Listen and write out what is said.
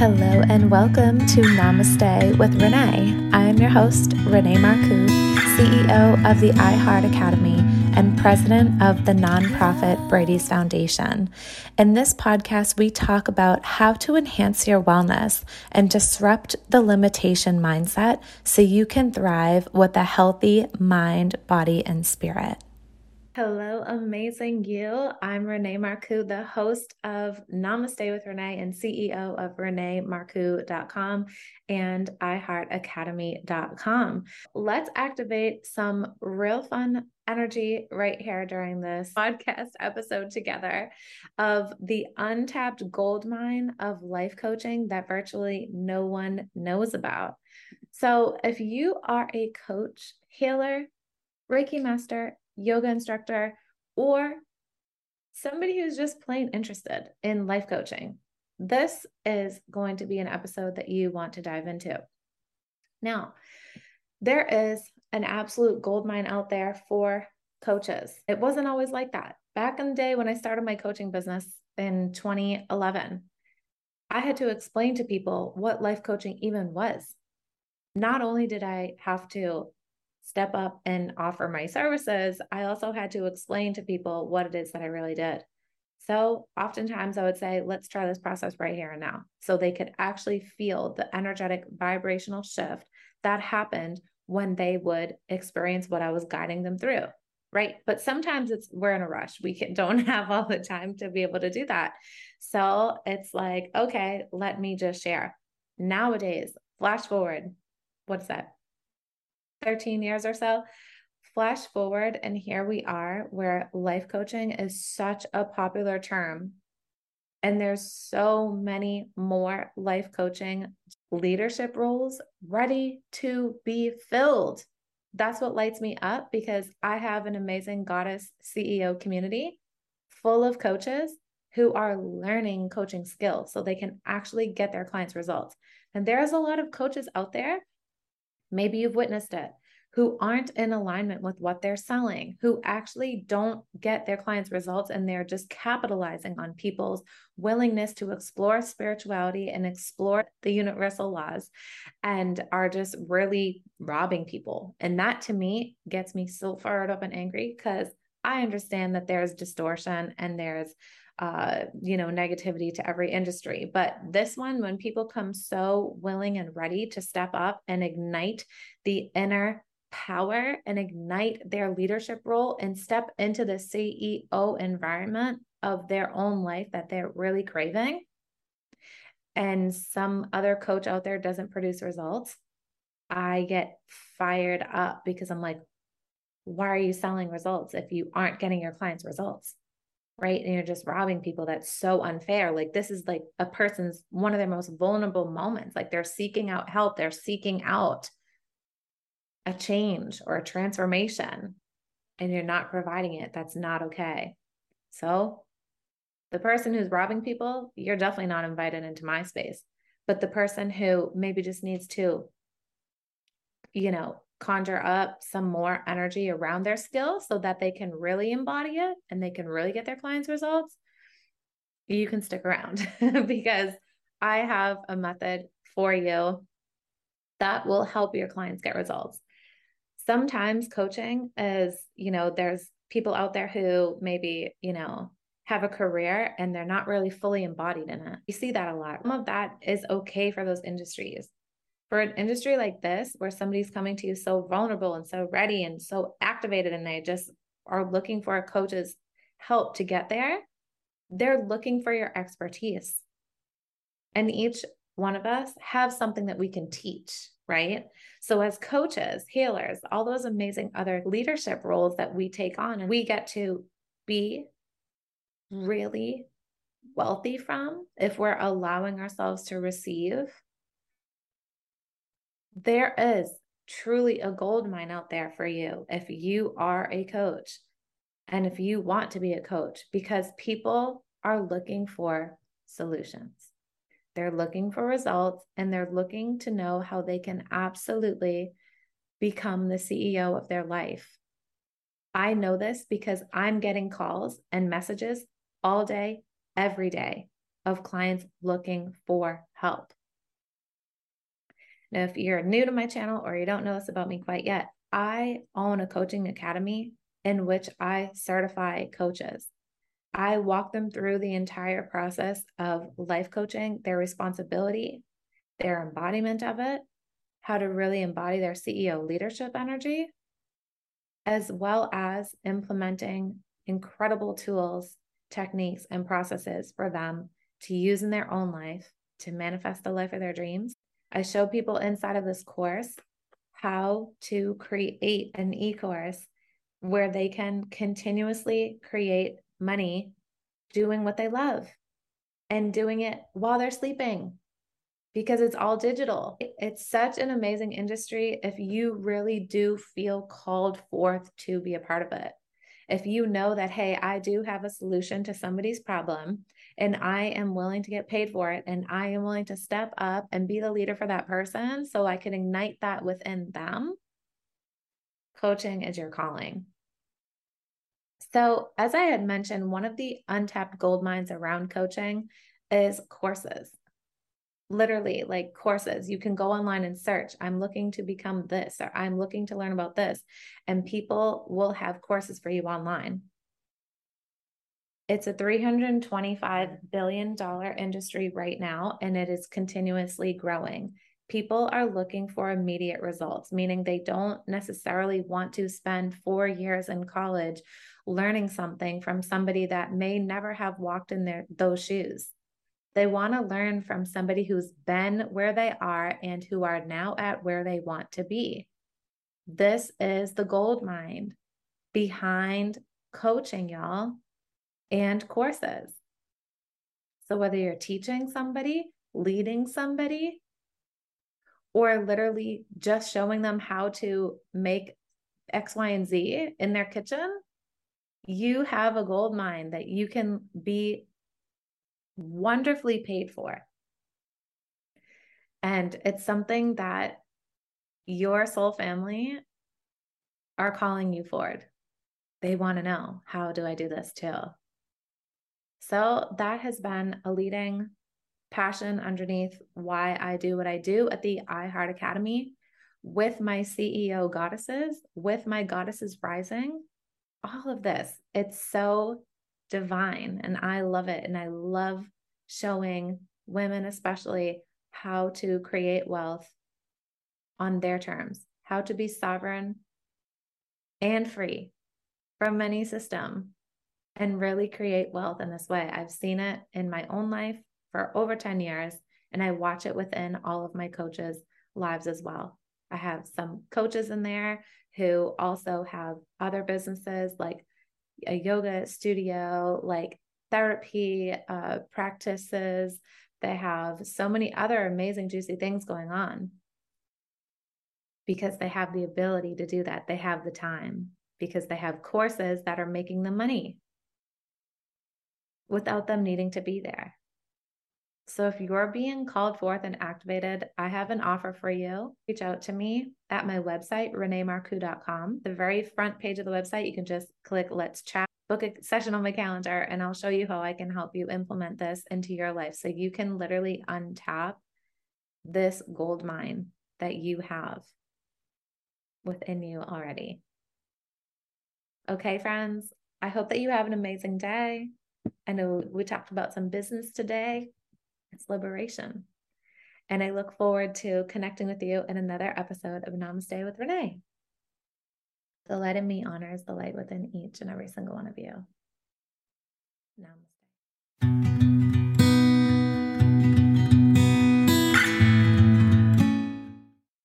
Hello and welcome to Namaste with Renee. I am your host, Renee Marcoux, CEO of the iHeart Academy and president of the nonprofit Brady's Foundation. In this podcast, we talk about how to enhance your wellness and disrupt the limitation mindset so you can thrive with a healthy mind, body, and spirit. Hello, amazing you. I'm Renee Marcoux, the host of Namaste with Renee and CEO of ReneeMarcoux.com and iHeartAcademy.com. Let's activate some real fun energy right here during this podcast episode together of the untapped gold mine of life coaching that virtually no one knows about. So, if you are a coach, healer, Reiki master, yoga instructor, or somebody who's just plain interested in life coaching, this is going to be an episode that you want to dive into. Now, there is an absolute gold mine out there for coaches. It wasn't always like that. Back in the day when I started my coaching business in 2011, I had to explain to people what life coaching even was. Not only did I have to step up and offer my services, I also had to explain to people what it is that I really did. So oftentimes I would say, let's try this process right here and now. So they could actually feel the energetic vibrational shift that happened when they would experience what I was guiding them through. Right. But sometimes it's we're in a rush. We can, don't have all the time to be able to do that. So it's like, okay, let me just share. Nowadays, flash forward, what's that? 13 years or so. Flash forward, and here we are where life coaching is such a popular term. And there's so many more life coaching leadership roles ready to be filled. That's what lights me up because I have an amazing goddess CEO community full of coaches who are learning coaching skills so they can actually get their clients results. And there's a lot of coaches out there maybe you've witnessed it, who aren't in alignment with what they're selling, who actually don't get their clients' results and they're just capitalizing on people's willingness to explore spirituality and explore the universal laws and are just really robbing people. And that to me gets me so fired up and angry because I understand that there's distortion and there's uh, you know, negativity to every industry. But this one, when people come so willing and ready to step up and ignite the inner power and ignite their leadership role and step into the CEO environment of their own life that they're really craving, and some other coach out there doesn't produce results, I get fired up because I'm like, why are you selling results if you aren't getting your clients results? Right? And you're just robbing people. That's so unfair. Like, this is like a person's one of their most vulnerable moments. Like, they're seeking out help, they're seeking out a change or a transformation, and you're not providing it. That's not okay. So, the person who's robbing people, you're definitely not invited into my space. But the person who maybe just needs to, you know, conjure up some more energy around their skill so that they can really embody it and they can really get their clients results, you can stick around because I have a method for you that will help your clients get results. Sometimes coaching is, you know, there's people out there who maybe, you know, have a career and they're not really fully embodied in it. You see that a lot. Some of that is okay for those industries for an industry like this where somebody's coming to you so vulnerable and so ready and so activated and they just are looking for a coach's help to get there they're looking for your expertise. And each one of us have something that we can teach right? So as coaches healers all those amazing other leadership roles that we take on and we get to be really wealthy from if we're allowing ourselves to receive there is truly a gold mine out there for you if you are a coach and if you want to be a coach because people are looking for solutions. They're looking for results and they're looking to know how they can absolutely become the CEO of their life. I know this because I'm getting calls and messages all day, every day of clients looking for help. Now, if you're new to my channel or you don't know this about me quite yet, I own a coaching academy in which I certify coaches. I walk them through the entire process of life coaching, their responsibility, their embodiment of it, how to really embody their CEO leadership energy, as well as implementing incredible tools, techniques, and processes for them to use in their own life to manifest the life of their dreams. I show people inside of this course how to create an e course where they can continuously create money doing what they love and doing it while they're sleeping because it's all digital. It's such an amazing industry if you really do feel called forth to be a part of it. If you know that, hey, I do have a solution to somebody's problem and I am willing to get paid for it and I am willing to step up and be the leader for that person so I can ignite that within them, coaching is your calling. So, as I had mentioned, one of the untapped gold mines around coaching is courses literally like courses. You can go online and search, I'm looking to become this, or I'm looking to learn about this. And people will have courses for you online. It's a $325 billion industry right now, and it is continuously growing. People are looking for immediate results, meaning they don't necessarily want to spend four years in college learning something from somebody that may never have walked in their those shoes they want to learn from somebody who's been where they are and who are now at where they want to be. This is the gold mine behind coaching, y'all, and courses. So, whether you're teaching somebody, leading somebody, or literally just showing them how to make X, Y, and Z in their kitchen, you have a gold mine that you can be wonderfully paid for. And it's something that your soul family are calling you forward. They want to know, how do I do this too? So that has been a leading passion underneath why I do what I do at the iHeart Academy with my CEO goddesses, with my goddesses rising, all of this. It's so divine and I love it. And I love showing women, especially, how to create wealth on their terms, how to be sovereign and free from any system and really create wealth in this way. I've seen it in my own life for over 10 years, and I watch it within all of my coaches' lives as well. I have some coaches in there who also have other businesses like a yoga studio, like therapy uh, practices. They have so many other amazing, juicy things going on because they have the ability to do that. They have the time because they have courses that are making them money without them needing to be there. So if you're being called forth and activated, I have an offer for you. Reach out to me at my website, reneemarcoux.com. The very front page of the website, you can just click Let's Chat, book a session on my calendar, and I'll show you how I can help you implement this into your life so you can literally untap this gold mine that you have within you already. Okay, friends, I hope that you have an amazing day. I know we talked about some business today it's liberation. And I look forward to connecting with you in another episode of Namaste with Renee. The light in me honors the light within each and every single one of you. Namaste.